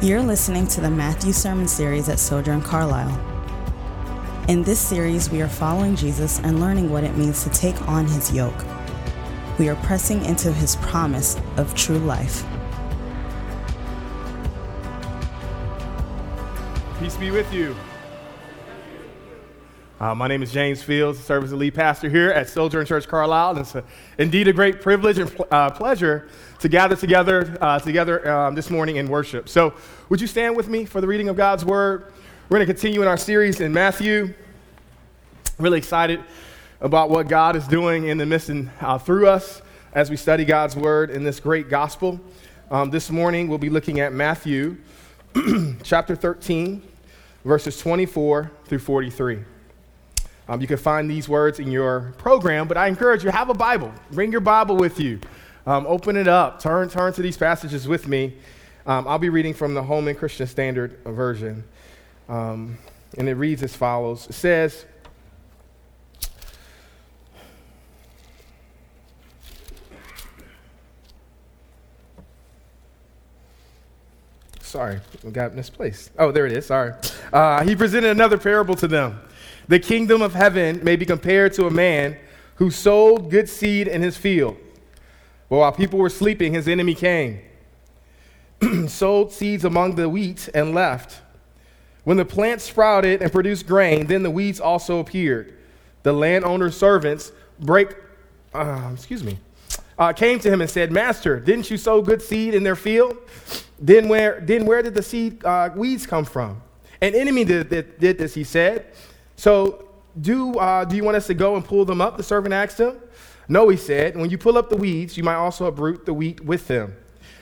You're listening to the Matthew Sermon Series at Sojourn Carlisle. In this series, we are following Jesus and learning what it means to take on his yoke. We are pressing into his promise of true life. Peace be with you. Uh, my name is James Fields, I serve as the lead pastor here at Sojourn Church Carlisle. And it's a, indeed a great privilege and uh, pleasure to gather together uh, together um, this morning in worship. So, would you stand with me for the reading of God's word? We're going to continue in our series in Matthew. Really excited about what God is doing in the midst and uh, through us as we study God's word in this great gospel. Um, this morning, we'll be looking at Matthew chapter 13, verses 24 through 43. Um, you can find these words in your program, but I encourage you have a Bible. Bring your Bible with you. Um, open it up. Turn, turn to these passages with me. Um, I'll be reading from the Holman Christian Standard Version. Um, and it reads as follows It says, Sorry, we got misplaced. Oh, there it is. Sorry. Uh, he presented another parable to them. The kingdom of heaven may be compared to a man who sowed good seed in his field. But while people were sleeping, his enemy came, sowed seeds among the wheat, and left. When the plant sprouted and produced grain, then the weeds also appeared. The landowner's servants break, uh, excuse me, uh, came to him and said, Master, didn't you sow good seed in their field? Then where, then where did the seed uh, weeds come from? An enemy did, did, did this, he said. So, do, uh, do you want us to go and pull them up? The servant asked him. No, he said. When you pull up the weeds, you might also uproot the wheat with them.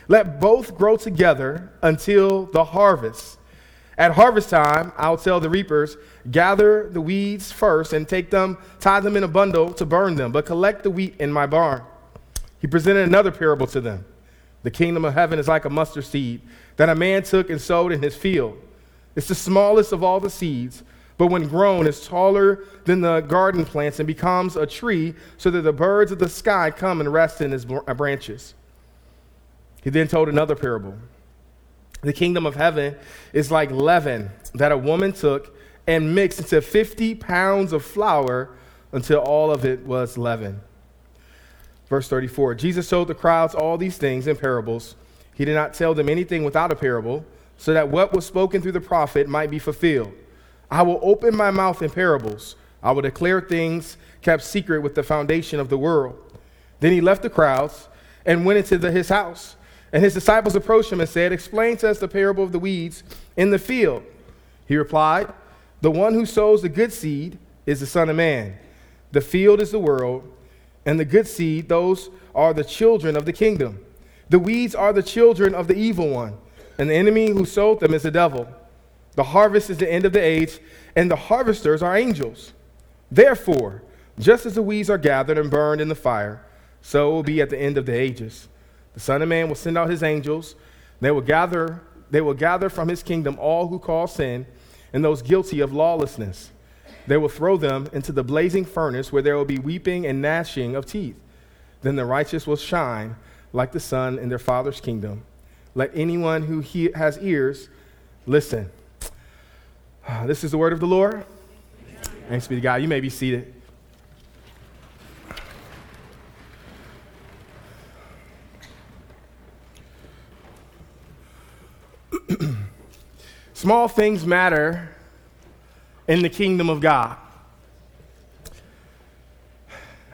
Let both grow together until the harvest. At harvest time, I'll tell the reapers, gather the weeds first and take them, tie them in a bundle to burn them, but collect the wheat in my barn. He presented another parable to them. The kingdom of heaven is like a mustard seed that a man took and sowed in his field. It's the smallest of all the seeds but when grown is taller than the garden plants and becomes a tree so that the birds of the sky come and rest in his uh, branches. He then told another parable. The kingdom of heaven is like leaven that a woman took and mixed into 50 pounds of flour until all of it was leaven. Verse 34 Jesus told the crowds all these things in parables. He did not tell them anything without a parable, so that what was spoken through the prophet might be fulfilled. I will open my mouth in parables. I will declare things kept secret with the foundation of the world. Then he left the crowds and went into the, his house. And his disciples approached him and said, Explain to us the parable of the weeds in the field. He replied, The one who sows the good seed is the Son of Man. The field is the world, and the good seed, those are the children of the kingdom. The weeds are the children of the evil one, and the enemy who sowed them is the devil. The harvest is the end of the age, and the harvesters are angels. Therefore, just as the weeds are gathered and burned in the fire, so it will be at the end of the ages. The Son of Man will send out his angels. They will gather, they will gather from his kingdom all who call sin and those guilty of lawlessness. They will throw them into the blazing furnace where there will be weeping and gnashing of teeth. Then the righteous will shine like the sun in their Father's kingdom. Let anyone who he- has ears listen. This is the word of the Lord. Thanks be to God. You may be seated. Small things matter in the kingdom of God.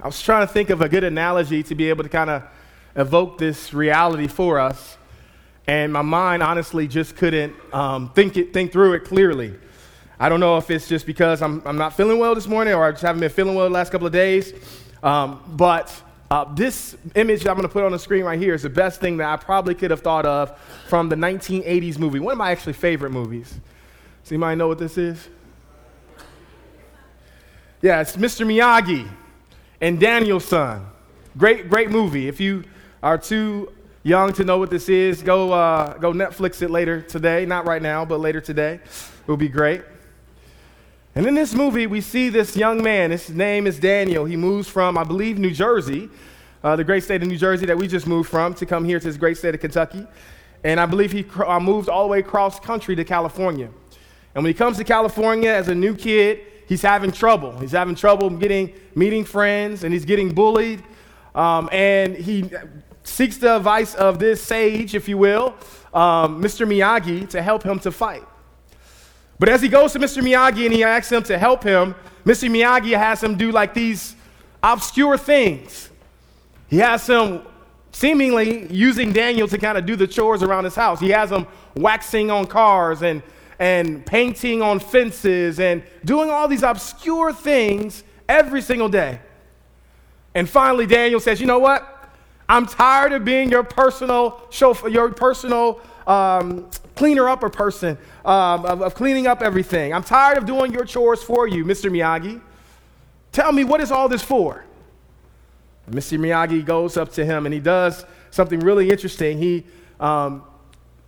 I was trying to think of a good analogy to be able to kind of evoke this reality for us, and my mind honestly just couldn't um, think, it, think through it clearly. I don't know if it's just because I'm, I'm not feeling well this morning or I just haven't been feeling well the last couple of days. Um, but uh, this image that I'm going to put on the screen right here is the best thing that I probably could have thought of from the 1980s movie. One of my actually favorite movies. Does anybody know what this is? Yeah, it's Mr. Miyagi and Daniel-san. Great, great movie. If you are too young to know what this is, go, uh, go Netflix it later today. Not right now, but later today. It will be great. And in this movie, we see this young man. His name is Daniel. He moves from, I believe, New Jersey, uh, the great state of New Jersey that we just moved from, to come here to this great state of Kentucky. and I believe he uh, moved all the way across country to California. And when he comes to California as a new kid, he's having trouble. He's having trouble getting meeting friends, and he's getting bullied. Um, and he seeks the advice of this sage, if you will, um, Mr. Miyagi, to help him to fight. But as he goes to Mr. Miyagi and he asks him to help him, Mr. Miyagi has him do like these obscure things. He has him seemingly using Daniel to kind of do the chores around his house. He has him waxing on cars and, and painting on fences and doing all these obscure things every single day. And finally, Daniel says, You know what? I'm tired of being your personal chauffeur, your personal um, cleaner upper person, um, of, of cleaning up everything. I'm tired of doing your chores for you, Mr. Miyagi. Tell me, what is all this for? Mr. Miyagi goes up to him and he does something really interesting. He um,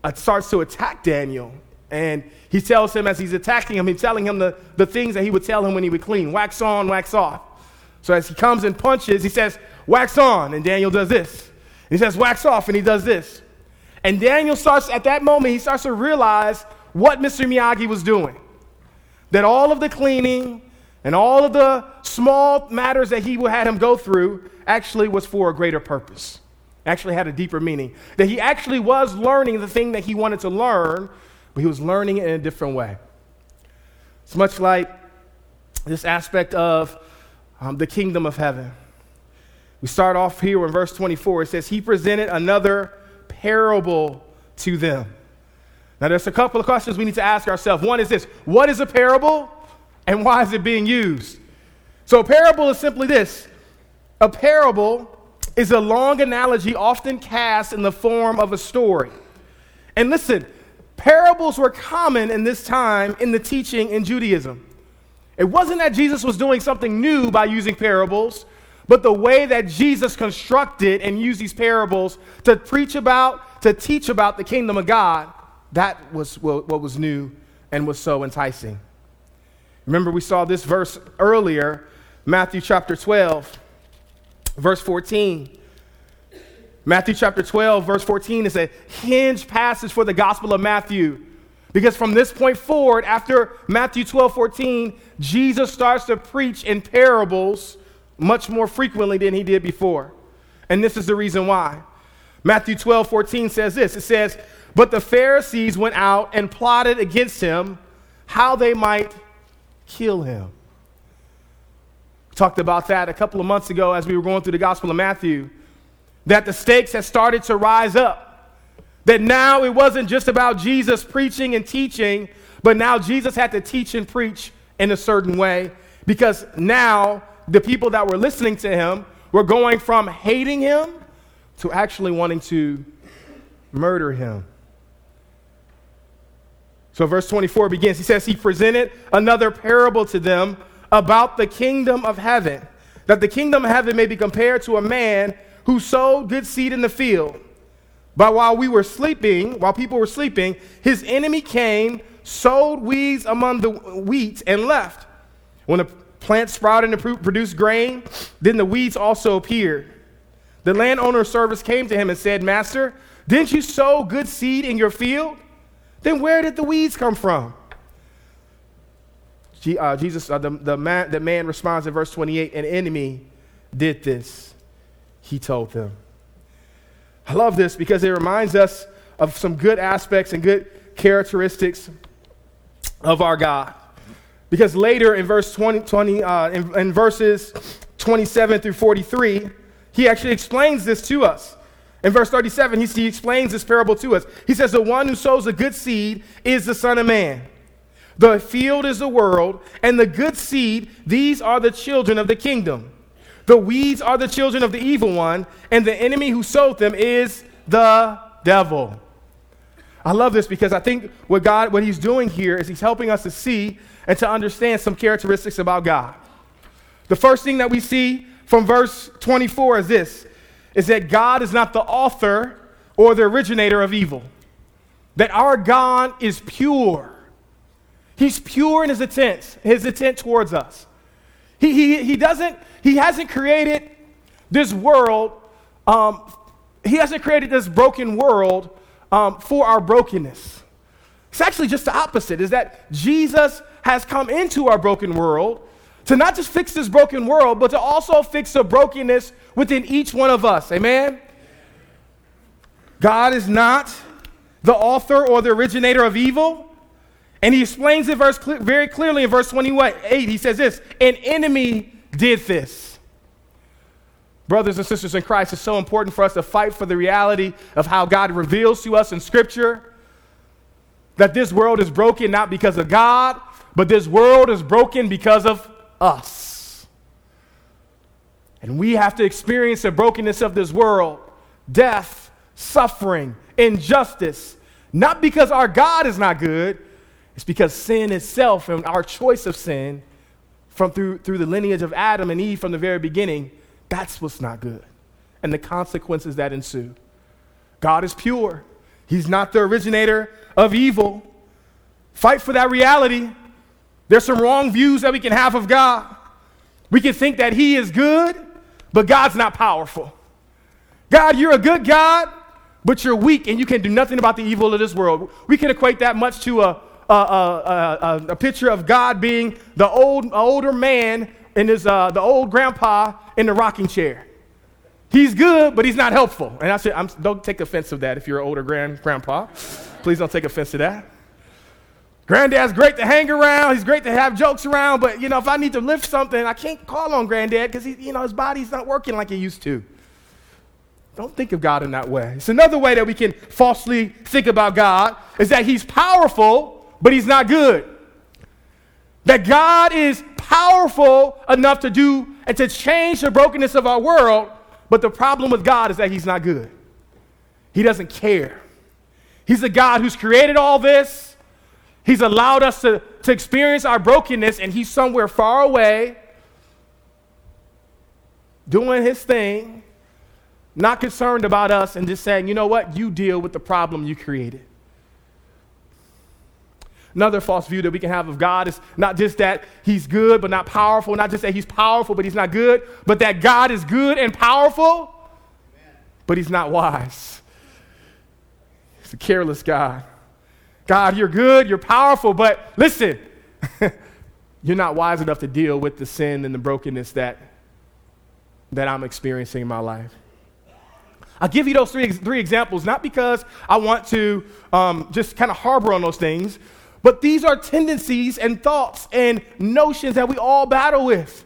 uh, starts to attack Daniel. And he tells him as he's attacking him, he's telling him the, the things that he would tell him when he would clean wax on, wax off. So as he comes and punches, he says, wax on. And Daniel does this. And he says, wax off. And he does this. And Daniel starts, at that moment, he starts to realize what Mr. Miyagi was doing. That all of the cleaning and all of the small matters that he had him go through actually was for a greater purpose, actually had a deeper meaning. That he actually was learning the thing that he wanted to learn, but he was learning it in a different way. It's much like this aspect of um, the kingdom of heaven. We start off here in verse 24. It says, He presented another parable to them. Now, there's a couple of questions we need to ask ourselves. One is this What is a parable, and why is it being used? So, a parable is simply this a parable is a long analogy often cast in the form of a story. And listen, parables were common in this time in the teaching in Judaism. It wasn't that Jesus was doing something new by using parables, but the way that Jesus constructed and used these parables to preach about, to teach about the kingdom of God, that was what was new and was so enticing. Remember, we saw this verse earlier, Matthew chapter 12 verse 14. Matthew chapter 12, verse 14 is a hinge passage for the Gospel of Matthew. Because from this point forward, after Matthew 12, 14, Jesus starts to preach in parables much more frequently than he did before. And this is the reason why. Matthew 12, 14 says this it says, But the Pharisees went out and plotted against him how they might kill him We talked about that a couple of months ago as we were going through the Gospel of Matthew, that the stakes had started to rise up. That now it wasn't just about Jesus preaching and teaching, but now Jesus had to teach and preach in a certain way because now the people that were listening to him were going from hating him to actually wanting to murder him. So, verse 24 begins. He says, He presented another parable to them about the kingdom of heaven, that the kingdom of heaven may be compared to a man who sowed good seed in the field. But while we were sleeping, while people were sleeping, his enemy came, sowed weeds among the wheat, and left. When the plant sprouted and produced grain, then the weeds also appeared. The landowner's servants came to him and said, Master, didn't you sow good seed in your field? Then where did the weeds come from? uh, Jesus, uh, the, the, man, the man responds in verse 28 An enemy did this, he told them. I love this because it reminds us of some good aspects and good characteristics of our God. Because later in verse 20, 20 uh, in, in verses 27 through 43, he actually explains this to us. In verse 37, he, he explains this parable to us. He says, The one who sows a good seed is the Son of Man. The field is the world, and the good seed, these are the children of the kingdom. The weeds are the children of the evil one, and the enemy who sowed them is the devil. I love this because I think what God, what He's doing here is He's helping us to see and to understand some characteristics about God. The first thing that we see from verse 24 is this is that God is not the author or the originator of evil. That our God is pure. He's pure in his intent, his intent towards us. He, he, he doesn't, he hasn't created this world, um, he hasn't created this broken world um, for our brokenness. It's actually just the opposite, is that Jesus has come into our broken world to not just fix this broken world, but to also fix the brokenness within each one of us. Amen? God is not the author or the originator of evil. And he explains it verse very clearly in verse 28. He says this An enemy did this. Brothers and sisters in Christ, it's so important for us to fight for the reality of how God reveals to us in Scripture that this world is broken not because of God, but this world is broken because of us. And we have to experience the brokenness of this world death, suffering, injustice, not because our God is not good, it's because sin itself and our choice of sin from through, through the lineage of Adam and Eve from the very beginning, that's what's not good. And the consequences that ensue. God is pure. He's not the originator of evil. Fight for that reality. There's some wrong views that we can have of God. We can think that He is good, but God's not powerful. God, you're a good God, but you're weak and you can do nothing about the evil of this world. We can equate that much to a, a, a, a, a picture of God being the old, older man in his, uh, the old grandpa in the rocking chair. He's good, but he's not helpful. And I said, I'm, don't take offense of that if you're an older grand, grandpa. Please don't take offense to that. Granddad's great to hang around. He's great to have jokes around. But, you know, if I need to lift something, I can't call on granddad because, you know, his body's not working like it used to. Don't think of God in that way. It's another way that we can falsely think about God is that he's powerful, but he's not good. That God is powerful enough to do and to change the brokenness of our world, but the problem with God is that he's not good. He doesn't care. He's a God who's created all this. He's allowed us to, to experience our brokenness, and He's somewhere far away doing His thing, not concerned about us, and just saying, you know what, you deal with the problem you created. Another false view that we can have of God is not just that He's good but not powerful, not just that He's powerful but He's not good, but that God is good and powerful, but He's not wise. He's a careless God. God, you're good, you're powerful, but listen, you're not wise enough to deal with the sin and the brokenness that, that I'm experiencing in my life. I'll give you those three, three examples, not because I want to um, just kind of harbor on those things, but these are tendencies and thoughts and notions that we all battle with.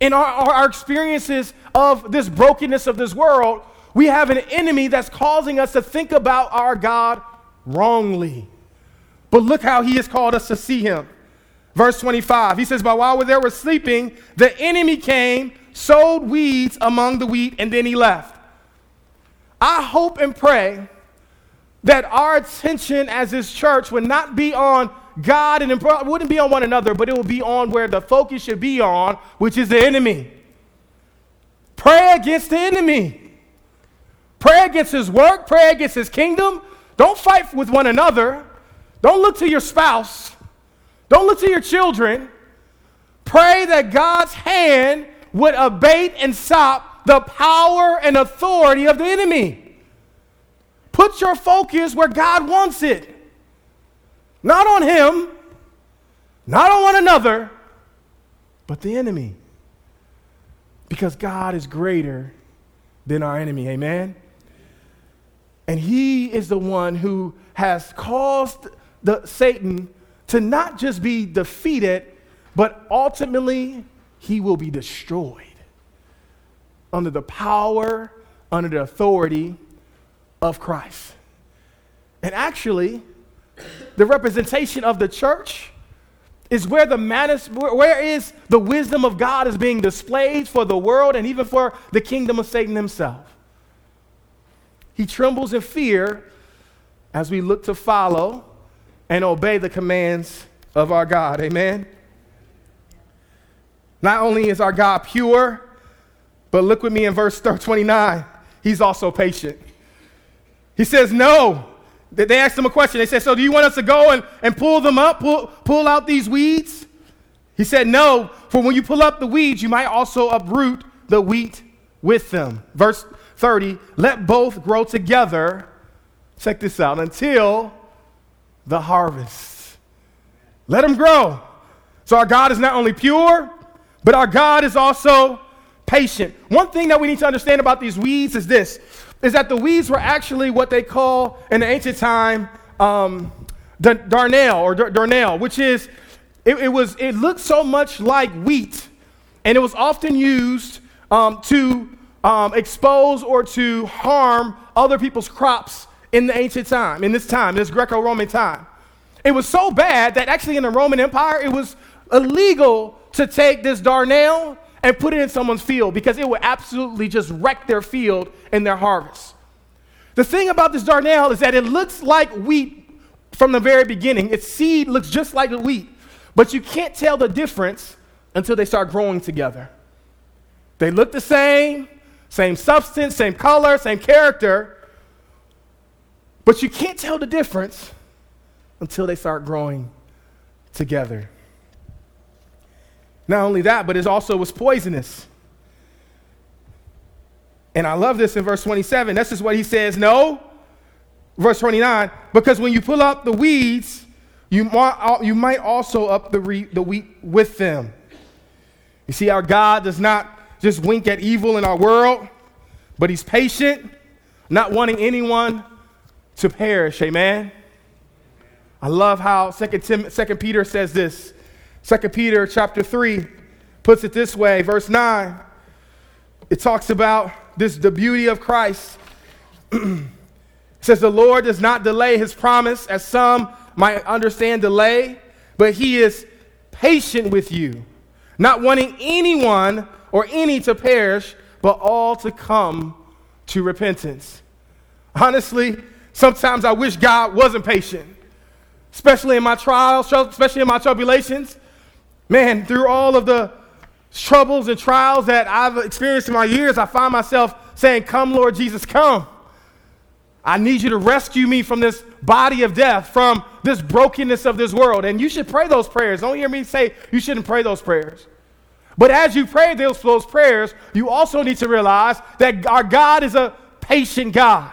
In our, our, experiences of this brokenness of this world, we have an enemy that's causing us to think about our God wrongly. But look how he has called us to see him. Verse 25, he says, But while they were sleeping, the enemy came, sowed weeds among the wheat, and then he left. I hope and pray that our attention as this church would not be on God and wouldn't be on one another, but it will be on where the focus should be on, which is the enemy. Pray against the enemy. Pray against his work, pray against his kingdom. Don't fight with one another. Don't look to your spouse. Don't look to your children. Pray that God's hand would abate and stop the power and authority of the enemy. Put your focus where God wants it. Not on him, not on one another, but the enemy. Because God is greater than our enemy. Amen? And he is the one who has caused the, Satan to not just be defeated, but ultimately he will be destroyed under the power, under the authority of Christ. And actually, the representation of the church is where the manis- where is the wisdom of God is being displayed for the world and even for the kingdom of Satan himself. He trembles in fear as we look to follow and obey the commands of our God. Amen. Not only is our God pure, but look with me in verse 29. He's also patient. He says, No. They asked him a question. They said, So do you want us to go and, and pull them up, pull, pull out these weeds? He said, No, for when you pull up the weeds, you might also uproot the wheat with them. Verse 30 Let both grow together Check this out until the harvest. Let them grow. So our God is not only pure, but our God is also patient. One thing that we need to understand about these weeds is this is that the weeds were actually what they call in the ancient time um, darnel or darnel, which is it, it, was it looked so much like wheat, and it was often used um, to um, expose or to harm other people's crops in the ancient time, in this time, in this Greco-Roman time. It was so bad that actually in the Roman Empire, it was illegal to take this darnel and put it in someone's field because it would absolutely just wreck their field and their harvest. The thing about this darnel is that it looks like wheat from the very beginning. Its seed looks just like wheat, but you can't tell the difference until they start growing together. They look the same, same substance, same color, same character, but you can't tell the difference until they start growing together. Not only that, but it also was poisonous. And I love this in verse 27. This is what he says No, verse 29, because when you pull up the weeds, you might, you might also up the, re, the wheat with them. You see, our God does not just wink at evil in our world, but he's patient, not wanting anyone to perish. Amen. I love how Second, Tim, Second Peter says this. Second Peter chapter 3 puts it this way, verse 9. It talks about this the beauty of Christ. it says the Lord does not delay his promise as some might understand delay, but he is patient with you, not wanting anyone or any to perish, but all to come to repentance. Honestly, sometimes I wish God wasn't patient, especially in my trials, especially in my tribulations. Man, through all of the troubles and trials that I've experienced in my years, I find myself saying, Come, Lord Jesus, come. I need you to rescue me from this body of death, from this brokenness of this world. And you should pray those prayers. Don't hear me say you shouldn't pray those prayers. But as you pray those, those prayers, you also need to realize that our God is a patient God.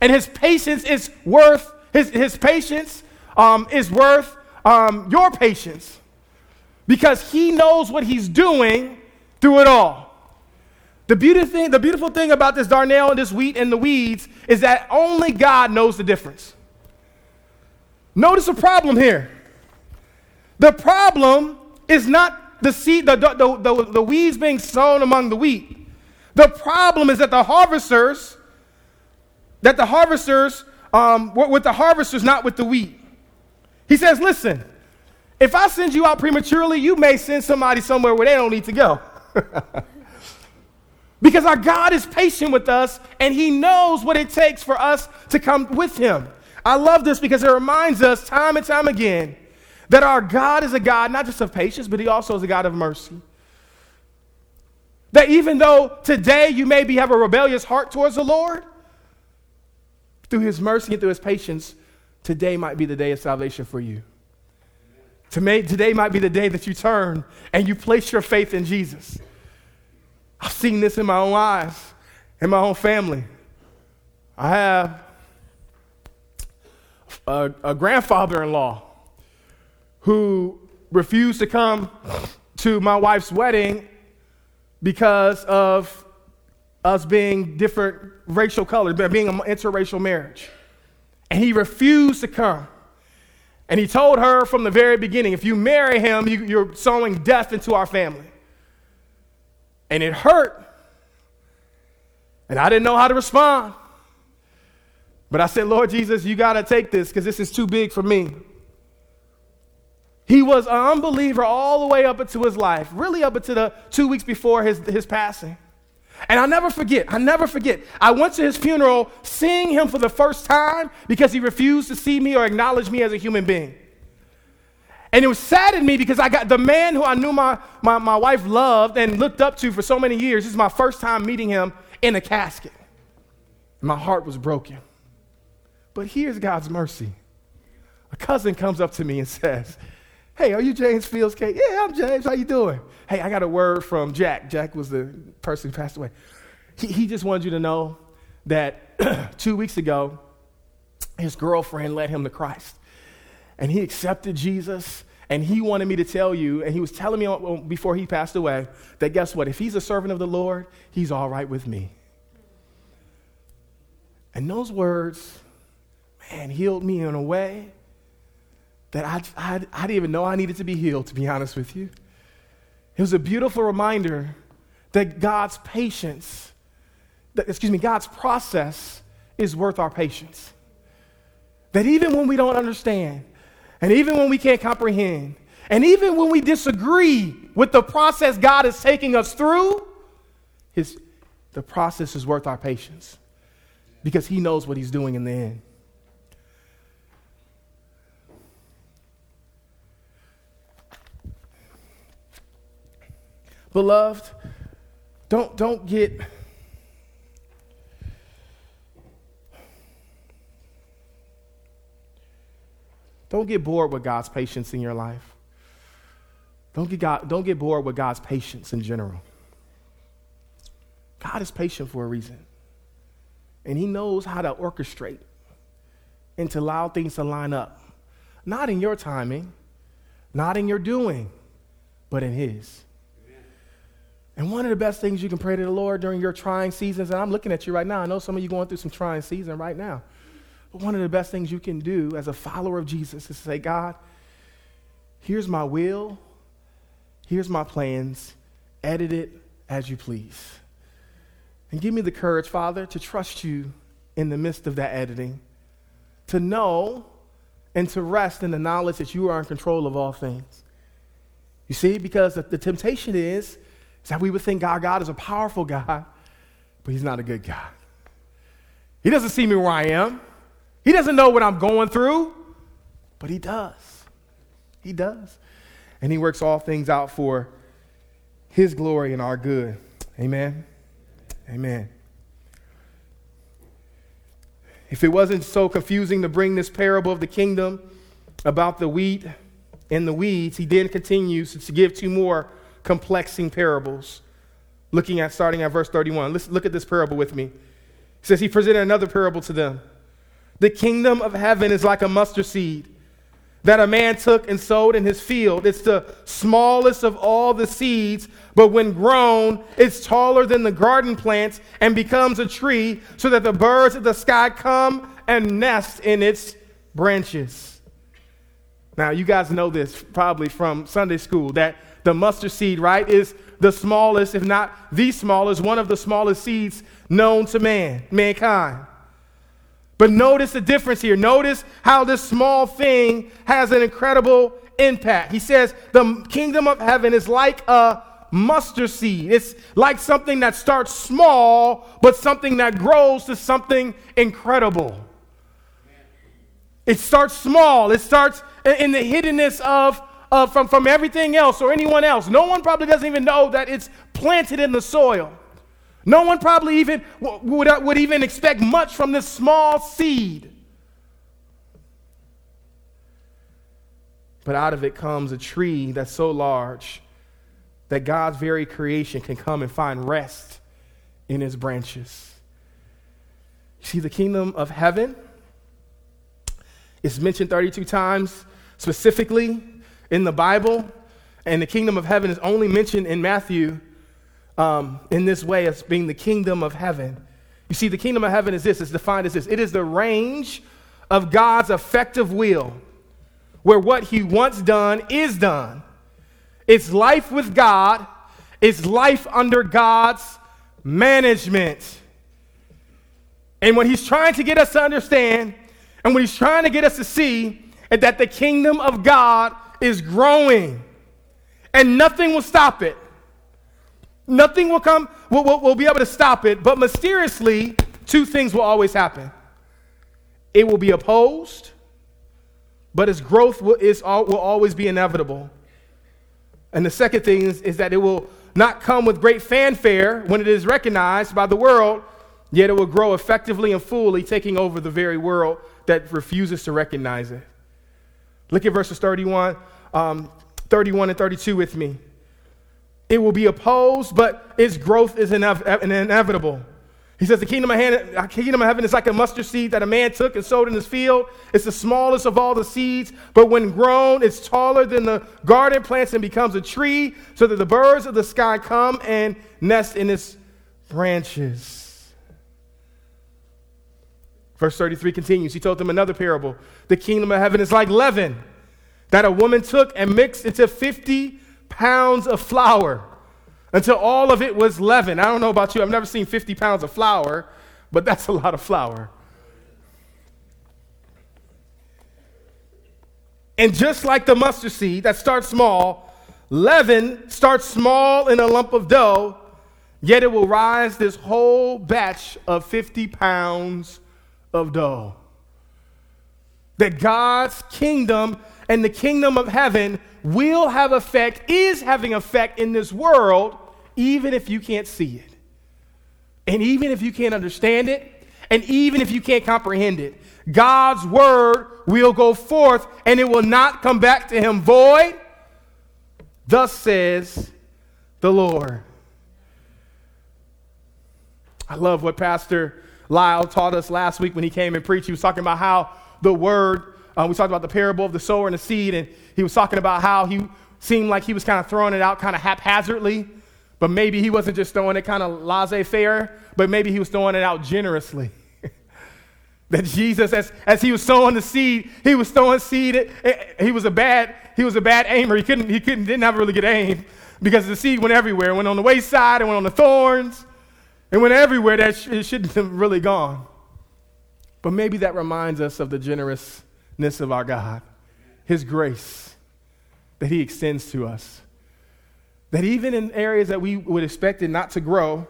And his patience is worth, his, his patience um, is worth um, your patience because he knows what he's doing through it all. The, beauty thing, the beautiful thing about this darnel and this wheat and the weeds is that only God knows the difference. Notice the problem here. The problem is not the seed, the, the, the, the, weeds being sown among the wheat. The problem is that the harvesters, that the harvesters, um, with the harvesters, not with the wheat. He says, listen, if I send you out prematurely, you may send somebody somewhere where they don't need to go. because our God is patient with us and He knows what it takes for us to come with Him. I love this because it reminds us time and time again that our God is a God not just of patience, but He also is a God of mercy. That even though today you maybe have a rebellious heart towards the Lord, through His mercy and through His patience, today might be the day of salvation for you. Today might be the day that you turn and you place your faith in Jesus. I've seen this in my own eyes, in my own family. I have a, a grandfather in law who refused to come to my wife's wedding because of us being different racial colors, being an interracial marriage. And he refused to come. And he told her from the very beginning if you marry him, you, are sowing death into our family. And it hurt. And I didn't know how to respond. But I said, Lord Jesus, you got to take this because this is too big for me. He was an unbeliever all the way up into his life, really up into the two weeks before his, his passing. And I'll never forget, I never forget. I went to his funeral seeing him for the first time because he refused to see me or acknowledge me as a human being. And it was sad in me because I got the man who I knew my, my, my wife loved and looked up to for so many years. This is my first time meeting him in a casket. My heart was broken. But here's God's mercy. A cousin comes up to me and says, Hey, are you James Fields K? Yeah, I'm James. How you doing? Hey, I got a word from Jack. Jack was the person who passed away. He, he just wanted you to know that two weeks ago, his girlfriend led him to Christ. And he accepted Jesus. And he wanted me to tell you, and he was telling me before he passed away, that guess what? If he's a servant of the Lord, he's all right with me. And those words, man, healed me in a way that I, I, I didn't even know I needed to be healed, to be honest with you. It was a beautiful reminder that God's patience, that, excuse me, God's process is worth our patience. That even when we don't understand, and even when we can't comprehend, and even when we disagree with the process God is taking us through, his, the process is worth our patience because He knows what He's doing in the end. Beloved, don't, don't get Don't get bored with God's patience in your life. Don't get, God, don't get bored with God's patience in general. God is patient for a reason. And He knows how to orchestrate and to allow things to line up. Not in your timing, not in your doing, but in His. And one of the best things you can pray to the Lord during your trying seasons, and I'm looking at you right now, I know some of you going through some trying season right now. But one of the best things you can do as a follower of Jesus is say, God, here's my will, here's my plans, edit it as you please. And give me the courage, Father, to trust you in the midst of that editing, to know and to rest in the knowledge that you are in control of all things. You see, because the temptation is is that we would think God, God is a powerful God, but He's not a good God. He doesn't see me where I am. He doesn't know what I'm going through, but He does. He does. And He works all things out for His glory and our good. Amen. Amen. If it wasn't so confusing to bring this parable of the kingdom about the wheat and the weeds, he then continues to give two more complexing parables. Looking at starting at verse 31. Let's look at this parable with me. He says he presented another parable to them. The kingdom of heaven is like a mustard seed that a man took and sowed in his field. It's the smallest of all the seeds, but when grown, it's taller than the garden plants and becomes a tree, so that the birds of the sky come and nest in its branches. Now, you guys know this probably from Sunday school that the mustard seed, right, is the smallest, if not the smallest, one of the smallest seeds known to man, mankind. But notice the difference here. Notice how this small thing has an incredible impact. He says, The kingdom of heaven is like a mustard seed. It's like something that starts small, but something that grows to something incredible. It starts small, it starts in the hiddenness of uh, from, from everything else or anyone else. No one probably doesn't even know that it's planted in the soil. No one probably even would, would even expect much from this small seed. But out of it comes a tree that's so large that God's very creation can come and find rest in its branches. You see, the kingdom of heaven is mentioned 32 times specifically in the Bible, and the kingdom of heaven is only mentioned in Matthew um, in this way as being the kingdom of heaven. You see, the kingdom of heaven is this, it's defined as this it is the range of God's effective will, where what he wants done is done. It's life with God, it's life under God's management. And what he's trying to get us to understand, and what he's trying to get us to see, is that the kingdom of God is growing, and nothing will stop it. Nothing will come, will will will be able to stop it, but mysteriously, two things will always happen. It will be opposed, but its growth will, is, will always be inevitable. And the second thing is, is that it will not come with great fanfare when it is recognized by the world, yet it will grow effectively and fully, taking over the very world that refuses to recognize it. Look at verses 31 um, 31 and 32 with me. It will be opposed, but its growth is inev- inevitable. He says, the kingdom of, heaven, uh, kingdom of heaven is like a mustard seed that a man took and sowed in his field. It's the smallest of all the seeds, but when grown, it's taller than the garden plants and becomes a tree, so that the birds of the sky come and nest in its branches. Verse 33 continues. He told them another parable. The kingdom of heaven is like leaven that a woman took and mixed into 50 pounds of flour until all of it was leavened. I don't know about you, I've never seen 50 pounds of flour, but that's a lot of flour. And just like the mustard seed that starts small, leaven starts small in a lump of dough, yet it will rise this whole batch of 50 pounds of dough. That God's kingdom and the kingdom of heaven will have effect, is having effect in this world even if you can't see it, and even if you can't understand it, and even if you can't comprehend it. God's word will go forth and it will not come back to him void. Thus says the Lord. I love what Pastor Lyle taught us last week when he came and preached. He was talking about how the word, uh, we talked about the parable of the sower and the seed, and he was talking about how he seemed like he was kind of throwing it out kind of haphazardly. But maybe he wasn't just throwing it kind of laissez faire, but maybe he was throwing it out generously. that Jesus, as, as he was sowing the seed, he was throwing seed. It He was a bad, he was a bad aimer. He couldn't, he couldn't, didn't have a really good aim because the seed went everywhere. It went on the wayside, it went on the thorns, it went everywhere that it shouldn't have really gone. But maybe that reminds us of the generousness of our God, his grace that he extends to us. That even in areas that we would expect it not to grow,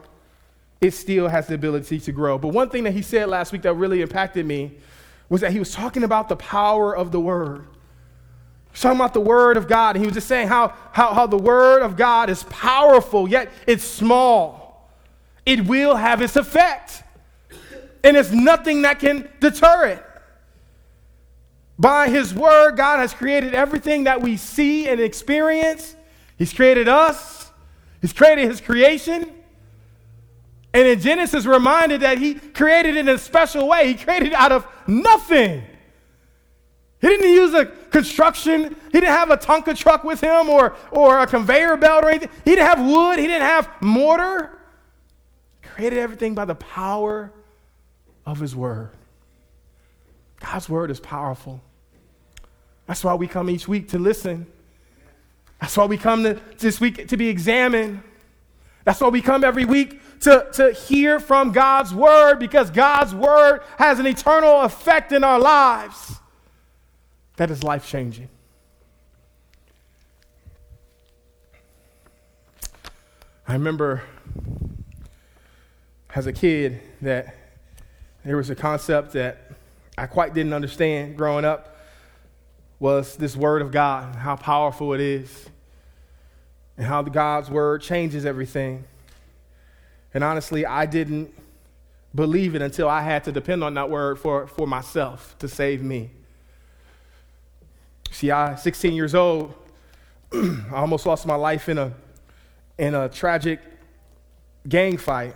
it still has the ability to grow. But one thing that he said last week that really impacted me was that he was talking about the power of the word. Talking about the word of God. And he was just saying how, how, how the word of God is powerful, yet it's small. It will have its effect. And it's nothing that can deter it. By his word, God has created everything that we see and experience. He's created us, He's created His creation. And in Genesis, reminded that He created it in a special way. He created out of nothing. He didn't use a construction, He didn't have a Tonka truck with Him or, or a conveyor belt or anything. He didn't have wood, He didn't have mortar. Created everything by the power of His Word. God's Word is powerful. That's why we come each week to listen that's why we come to, this week to be examined. That's why we come every week to, to hear from God's word because God's word has an eternal effect in our lives that is life changing. I remember as a kid that there was a concept that I quite didn't understand growing up was this word of God, how powerful it is and how God's word changes everything. And honestly, I didn't believe it until I had to depend on that word for, for myself to save me. See, I, 16 years old, I almost lost my life in a, in a tragic gang fight,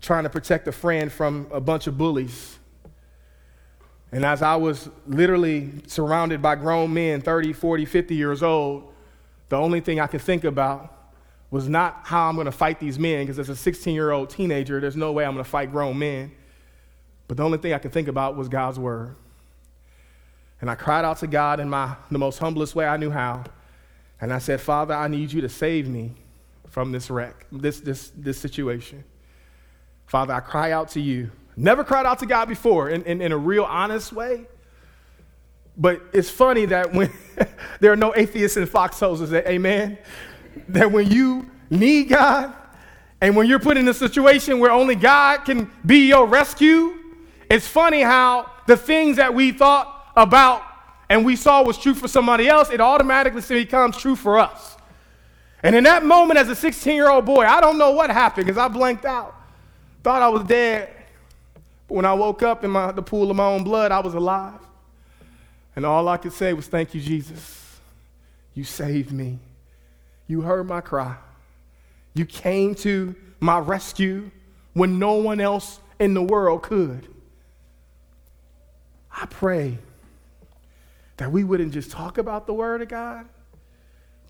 trying to protect a friend from a bunch of bullies. And as I was literally surrounded by grown men, 30, 40, 50 years old, the only thing I could think about was not how I'm going to fight these men, because as a 16 year old teenager, there's no way I'm going to fight grown men. But the only thing I could think about was God's word. And I cried out to God in my, the most humblest way I knew how. And I said, Father, I need you to save me from this wreck, this, this, this situation. Father, I cry out to you. Never cried out to God before in, in, in a real honest way. But it's funny that when there are no atheists in foxholes, that amen? That when you need God and when you're put in a situation where only God can be your rescue, it's funny how the things that we thought about and we saw was true for somebody else, it automatically becomes true for us. And in that moment, as a 16 year old boy, I don't know what happened because I blanked out. Thought I was dead. But when I woke up in my, the pool of my own blood, I was alive. And all I could say was, Thank you, Jesus. You saved me. You heard my cry. You came to my rescue when no one else in the world could. I pray that we wouldn't just talk about the Word of God,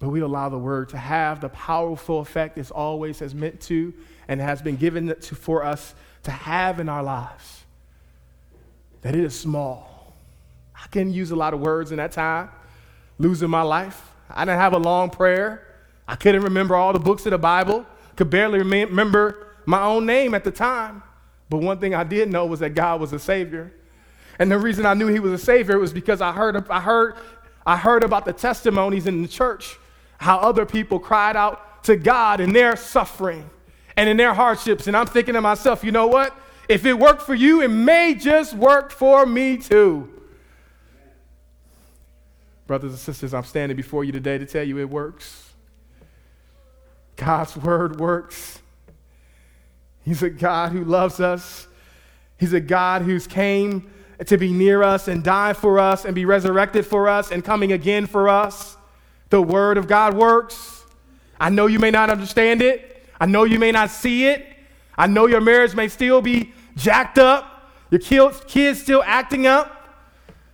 but we allow the Word to have the powerful effect it's always has meant to and has been given to, for us to have in our lives. That it is small. I couldn't use a lot of words in that time, losing my life. I didn't have a long prayer. I couldn't remember all the books of the Bible, could barely remember my own name at the time. But one thing I did know was that God was a Savior. And the reason I knew He was a Savior was because I heard, I heard, I heard about the testimonies in the church, how other people cried out to God in their suffering and in their hardships. And I'm thinking to myself, you know what? If it worked for you, it may just work for me too. Brothers and sisters, I'm standing before you today to tell you it works. God's word works. He's a God who loves us. He's a God who's came to be near us and die for us and be resurrected for us and coming again for us. The word of God works. I know you may not understand it. I know you may not see it. I know your marriage may still be jacked up. Your kids still acting up.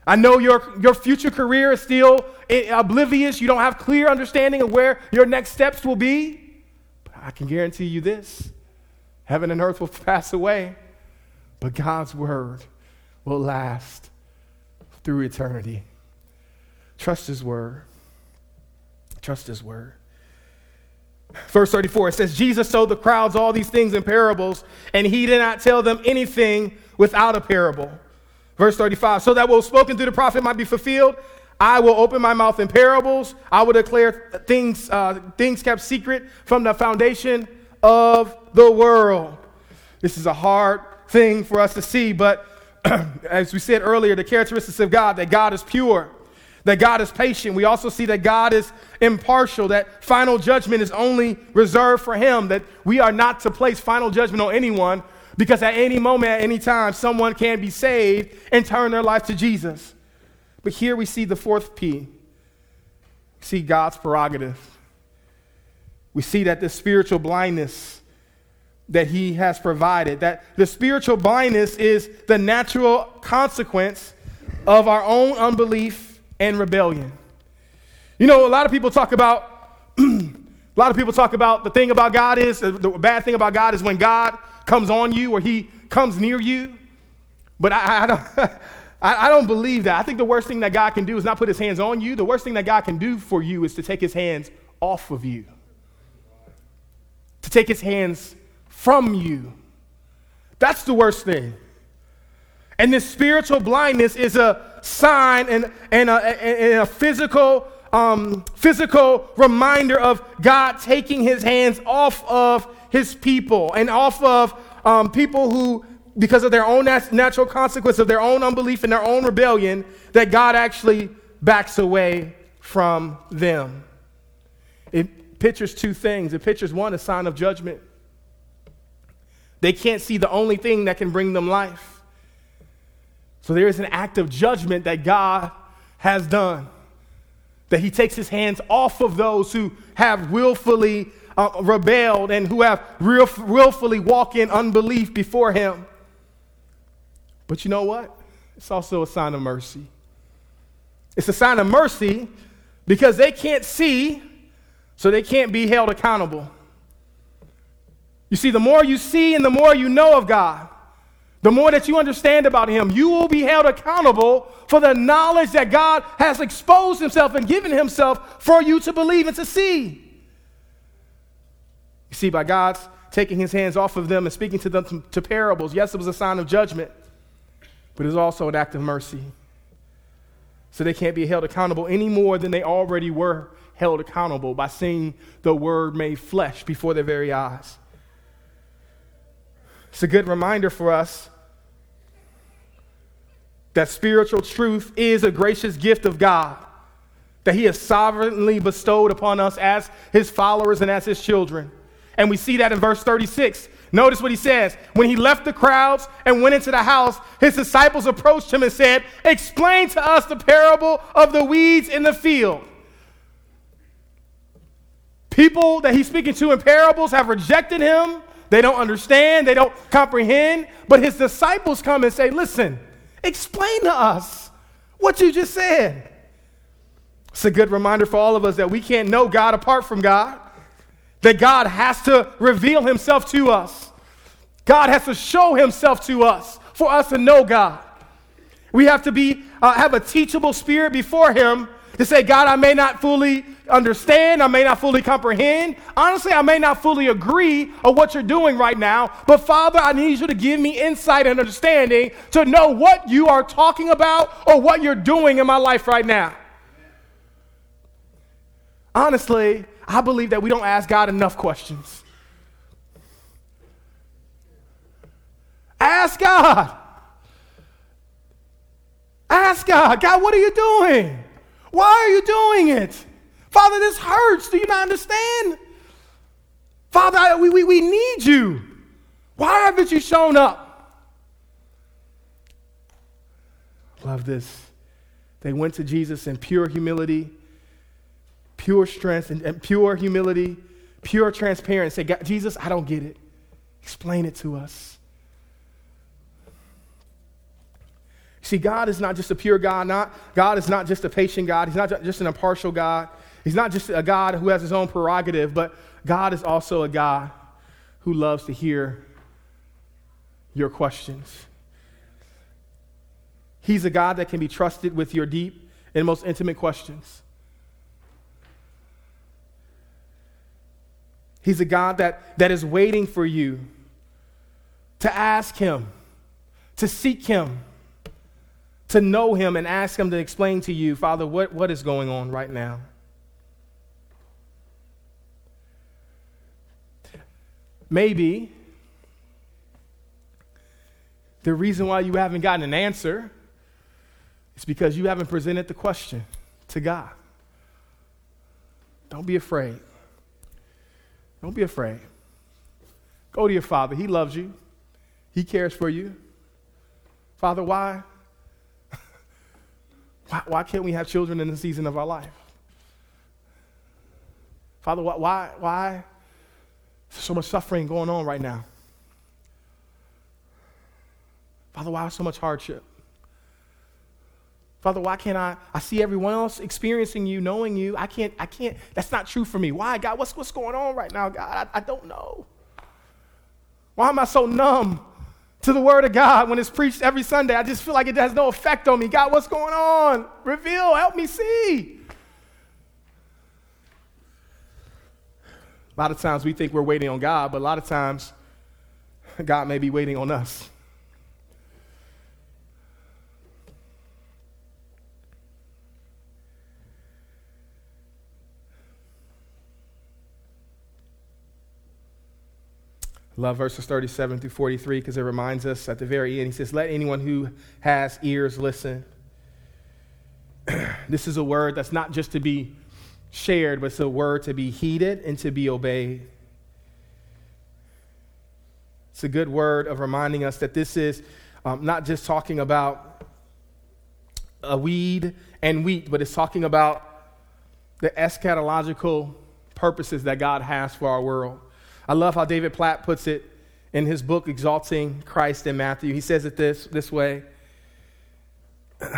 I know your, your future career is still oblivious. You don't have clear understanding of where your next steps will be. But I can guarantee you this Heaven and earth will pass away, but God's word will last through eternity. Trust his word. Trust his word. Verse 34, it says, Jesus told the crowds all these things in parables, and he did not tell them anything without a parable. Verse 35, so that what was spoken through the prophet might be fulfilled, I will open my mouth in parables. I will declare things, uh, things kept secret from the foundation of the world. This is a hard thing for us to see, but as we said earlier, the characteristics of God that God is pure, that God is patient. We also see that God is impartial, that final judgment is only reserved for Him, that we are not to place final judgment on anyone because at any moment, at any time, someone can be saved and turn their life to Jesus. But here we see the fourth P. See God's prerogative. We see that the spiritual blindness that he has provided, that the spiritual blindness is the natural consequence of our own unbelief and rebellion. You know, a lot of people talk about, a lot of people talk about the thing about God is, the bad thing about God is when God comes on you or he comes near you. But I, I don't. I, don't believe that. I think the worst thing that God can do is not put his hands on you. The worst thing that God can do for you is to take his hands off of you to take his hands from you. That's the worst thing. And this spiritual blindness is a sign and, and, a, and a physical, um, physical reminder of God taking his hands off of his people and off of um, people who, because of their own nat- natural consequence of their own unbelief and their own rebellion, that God actually backs away from them. It, pictures two things. It pictures one, a sign of judgment. They can't see the only thing that can bring them life. So there is an act of judgment that God has done. That he takes his hands off of those who have willfully uh, rebelled and who have real, willfully walked in unbelief before him. But you know what? It's also a sign of mercy. It's a sign of mercy because they can't see so they can't be held accountable. You see, the more you see and the more you know of God, the more that you understand about Him, you will be held accountable for the knowledge that God has exposed Himself and given Himself for you to believe and to see. You see, by God's taking His hands off of them and speaking to them to, to parables, yes, it was a sign of judgment, but it was also an act of mercy. So they can't be held accountable any more than they already were held accountable by seeing the Word made flesh before their very eyes. It's a good reminder for us that spiritual truth is a gracious gift of God that He has sovereignly bestowed upon us as His followers and as His children. And we see that in verse 36. Notice what he says. When he left the crowds and went into the house, his disciples approached him and said, Explain to us the parable of the weeds in the field. People that he's speaking to in parables have rejected him. they don't understand, they don't comprehend. But his disciples come and say, Listen, explain to us what you just said. It's a good reminder for all of us that we can't know God apart from God, that God has to reveal himself to us. God has to show himself to us for us to know God. We have to be, uh, have a teachable spirit before him to say, God, I may not fully understand, I may not fully comprehend. Honestly, I may not fully agree on what you're doing right now, but Father, I need you to give me insight and understanding to know what you are talking about or what you're doing in my life right now. Honestly, I believe that we don't ask God enough questions. Ask God. Ask God, God, what are you doing? Why are you doing it? Father, this hurts. Do you not understand? Father, we, we, we need you. Why haven't you shown up? Love this. They went to Jesus in pure humility, pure strength, and, and pure humility, pure transparency. Say, Jesus, I don't get it. Explain it to us. See, God is not just a pure God. Not, God is not just a patient God. He's not just an impartial God. He's not just a God who has his own prerogative, but God is also a God who loves to hear your questions. He's a God that can be trusted with your deep and most intimate questions. He's a God that, that is waiting for you to ask Him, to seek Him, to know Him, and ask Him to explain to you, Father, what, what is going on right now. Maybe the reason why you haven't gotten an answer is because you haven't presented the question to God. Don't be afraid. Don't be afraid. Go to your father. He loves you, he cares for you. Father, why? Why, why can't we have children in the season of our life? Father, why, why, there's so much suffering going on right now. Father, why so much hardship? Father, why can't I? I see everyone else experiencing you, knowing you. I can't, I can't, that's not true for me. Why, God? What's, what's going on right now, God? I, I don't know. Why am I so numb to the Word of God when it's preached every Sunday? I just feel like it has no effect on me. God, what's going on? Reveal, help me see. A lot of times we think we're waiting on God, but a lot of times God may be waiting on us. Love verses 37 through 43 because it reminds us at the very end. He says, Let anyone who has ears listen. this is a word that's not just to be shared, but it's a word to be heeded and to be obeyed. It's a good word of reminding us that this is um, not just talking about a weed and wheat, but it's talking about the eschatological purposes that God has for our world. I love how David Platt puts it in his book, Exalting Christ in Matthew. He says it this, this way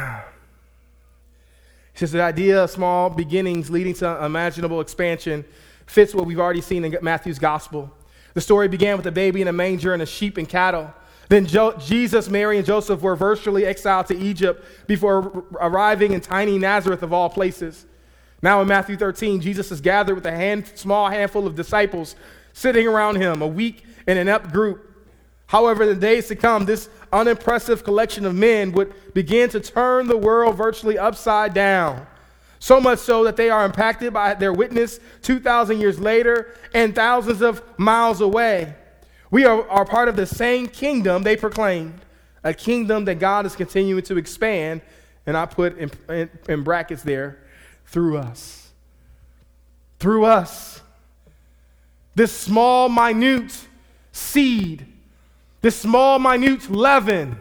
He says the idea of small beginnings leading to imaginable expansion fits what we've already seen in Matthew's gospel. The story began with a baby in a manger and a sheep and cattle. Then jo- Jesus, Mary, and Joseph were virtually exiled to Egypt before arriving in tiny Nazareth of all places. Now in Matthew 13, Jesus is gathered with a hand, small handful of disciples sitting around him, a weak and inept group. However, in the days to come, this unimpressive collection of men would begin to turn the world virtually upside down. So much so that they are impacted by their witness 2,000 years later and thousands of miles away. We are, are part of the same kingdom they proclaimed, a kingdom that God is continuing to expand, and I put in, in, in brackets there, through us. Through us. This small, minute seed this small, minute leaven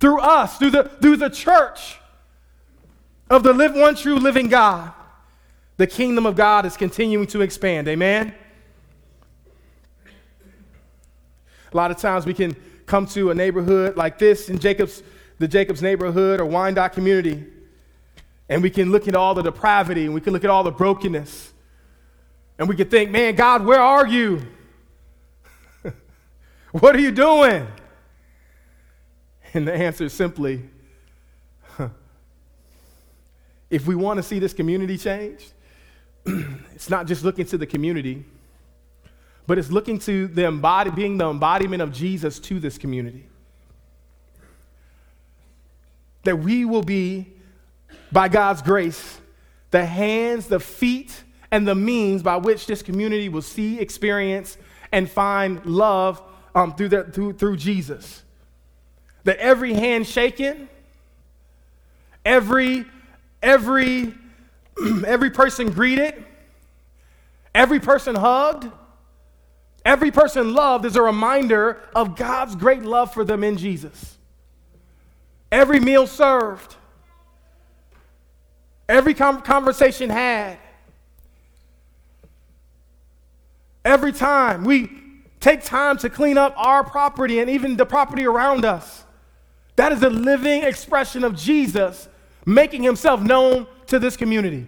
through us, through the, through the church of the live, one true living God, the kingdom of God is continuing to expand. Amen? A lot of times we can come to a neighborhood like this in Jacob's, the Jacob's neighborhood or Wyandotte community, and we can look at all the depravity and we can look at all the brokenness. And we can think, man, God, where are you? what are you doing? And the answer is simply if we want to see this community change, it's not just looking to the community, but it's looking to the embody, being the embodiment of Jesus to this community. That we will be, by God's grace, the hands, the feet, and the means by which this community will see, experience, and find love um, through, through, through Jesus. That every hand shaken, every, every, every person greeted, every person hugged, every person loved is a reminder of God's great love for them in Jesus. Every meal served, every conversation had, every time we take time to clean up our property and even the property around us. That is a living expression of Jesus making himself known to this community.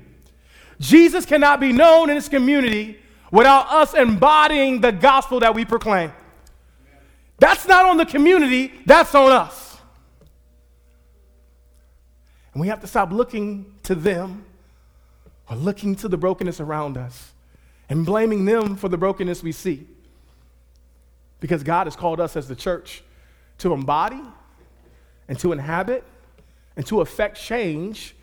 Jesus cannot be known in this community without us embodying the gospel that we proclaim. That's not on the community, that's on us. And we have to stop looking to them or looking to the brokenness around us and blaming them for the brokenness we see. Because God has called us as the church to embody and to inhabit and to affect change,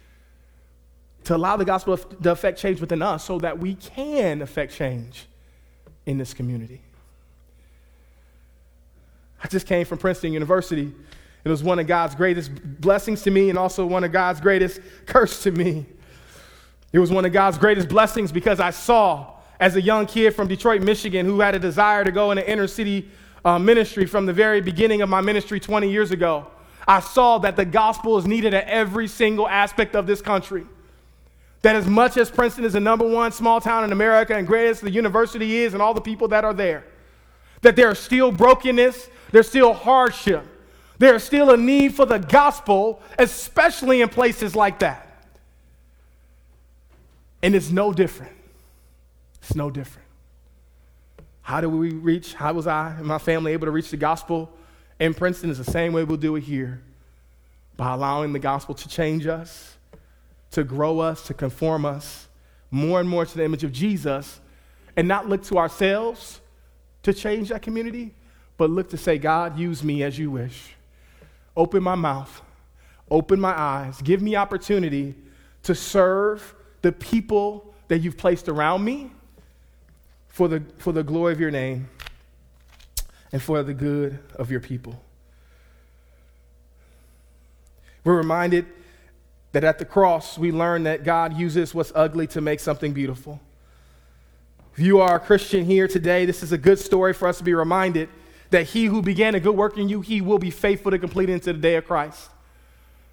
to allow the gospel to affect change within us so that we can affect change in this community. I just came from Princeton University. It was one of God's greatest blessings to me and also one of God's greatest curse to me. It was one of God's greatest blessings because I saw, as a young kid from Detroit, Michigan, who had a desire to go into inner city uh, ministry from the very beginning of my ministry 20 years ago, I saw that the gospel is needed at every single aspect of this country. That as much as Princeton is the number one small town in America and greatest the university is and all the people that are there, that there is still brokenness, there's still hardship, there's still a need for the gospel, especially in places like that. And it's no different. It's no different. How do we reach? How was I and my family able to reach the gospel in Princeton is the same way we'll do it here by allowing the gospel to change us, to grow us, to conform us more and more to the image of Jesus, and not look to ourselves to change that community, but look to say, God, use me as you wish. Open my mouth, open my eyes, give me opportunity to serve the people that you've placed around me for the, for the glory of your name and for the good of your people. We're reminded that at the cross, we learn that God uses what's ugly to make something beautiful. If you are a Christian here today, this is a good story for us to be reminded that he who began a good work in you, he will be faithful to complete it into the day of Christ.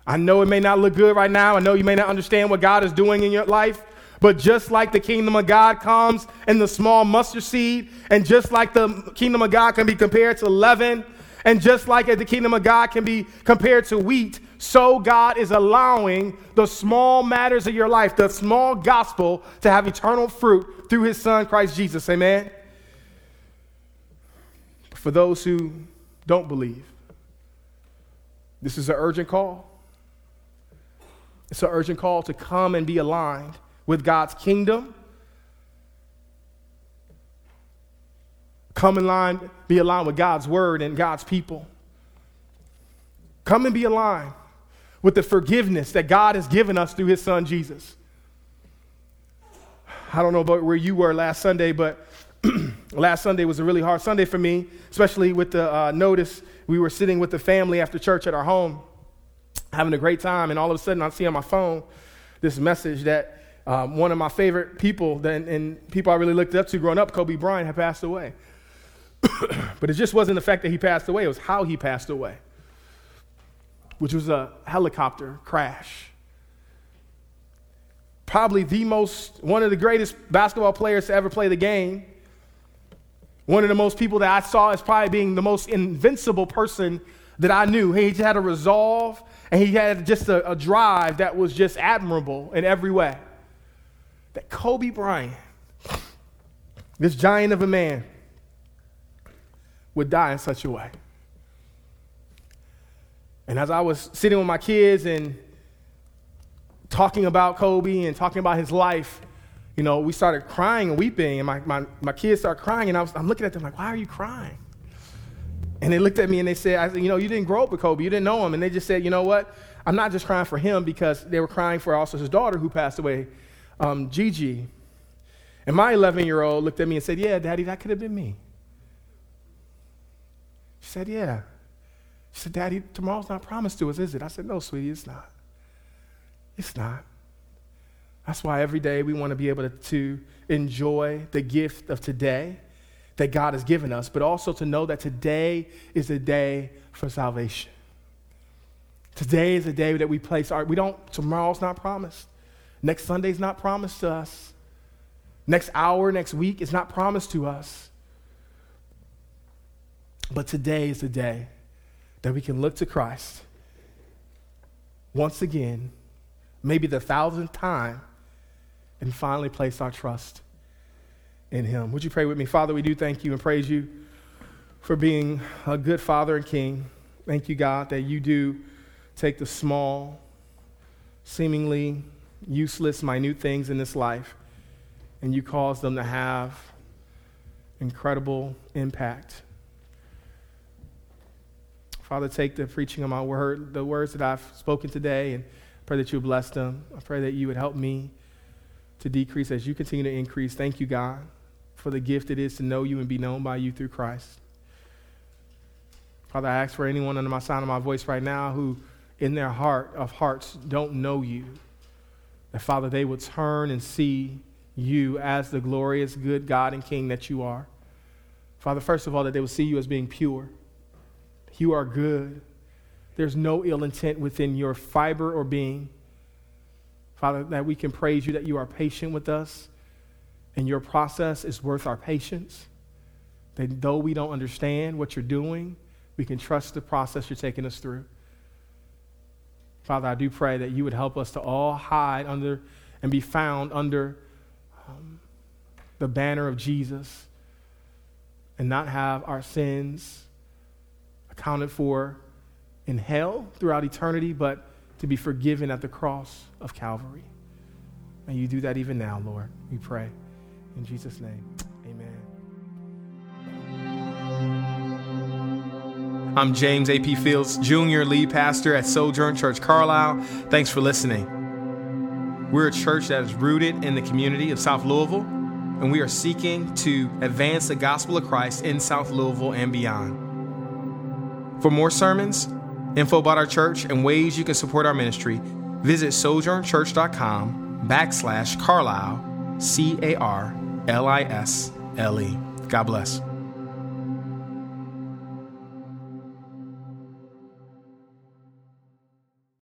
I know it may not look good right now. I know you may not understand what God is doing in your life. But just like the kingdom of God comes in the small mustard seed, and just like the kingdom of God can be compared to leaven, and just like the kingdom of God can be compared to wheat, so God is allowing the small matters of your life, the small gospel, to have eternal fruit through his son, Christ Jesus. Amen? For those who don't believe, this is an urgent call. It's an urgent call to come and be aligned with God's kingdom. Come in line, be aligned with God's word and God's people. Come and be aligned with the forgiveness that God has given us through his son Jesus. I don't know about where you were last Sunday, but last Sunday was a really hard Sunday for me, especially with the uh, notice we were sitting with the family after church at our home, having a great time, and all of a sudden I see on my phone this message that um, one of my favorite people that, and people I really looked up to growing up, Kobe Bryant, had passed away. but it just wasn't the fact that he passed away, it was how he passed away, which was a helicopter crash. Probably the most, one of the greatest basketball players to ever play the game, One of the most people that I saw as probably being the most invincible person that I knew. He had a resolve and he had just a, a drive that was just admirable in every way. That Kobe Bryant, this giant of a man, would die in such a way. And as I was sitting with my kids and talking about Kobe and talking about his life, you know, we started crying and weeping, and my, my, my kids started crying, and I was, I'm looking at them like, why are you crying? And they looked at me and they said, I said, you know, you didn't grow up with Kobe, you didn't know him. And they just said, you know what? I'm not just crying for him because they were crying for also his daughter who passed away, um, Gigi. And my 11 year old looked at me and said, Yeah, Daddy, that could have been me. She said, Yeah. She said, Daddy, tomorrow's not promised to us, is it? I said, No, sweetie, it's not. It's not. That's why every day we want to be able to, to enjoy the gift of today that God has given us, but also to know that today is a day for salvation. Today is a day that we place our, we don't, tomorrow's not promised. Next Sunday's not promised to us. Next hour, next week is not promised to us. But today is the day that we can look to Christ once again, maybe the thousandth time, and finally place our trust in Him. Would you pray with me? Father, we do thank you and praise you for being a good Father and King. Thank you, God, that you do take the small, seemingly useless, minute things in this life and you cause them to have incredible impact. Father, take the preaching of my word, the words that I've spoken today, and pray that you bless them. I pray that you would help me to decrease as you continue to increase. Thank you, God, for the gift it is to know you and be known by you through Christ. Father, I ask for anyone under my sound of my voice right now who, in their heart of hearts, don't know you, that, Father, they would turn and see you as the glorious, good God and King that you are. Father, first of all, that they will see you as being pure. You are good. There's no ill intent within your fiber or being. Father, that we can praise you that you are patient with us and your process is worth our patience. That though we don't understand what you're doing, we can trust the process you're taking us through. Father, I do pray that you would help us to all hide under and be found under um, the banner of Jesus and not have our sins accounted for in hell throughout eternity, but to be forgiven at the cross of Calvary. May you do that even now, Lord. We pray. In Jesus' name, I'm James A.P. Fields, Junior Lead Pastor at Sojourn Church Carlisle. Thanks for listening. We're a church that is rooted in the community of South Louisville, and we are seeking to advance the gospel of Christ in South Louisville and beyond. For more sermons, info about our church, and ways you can support our ministry, visit sojournchurch.com backslash Carlisle, C A R L I S L E. God bless.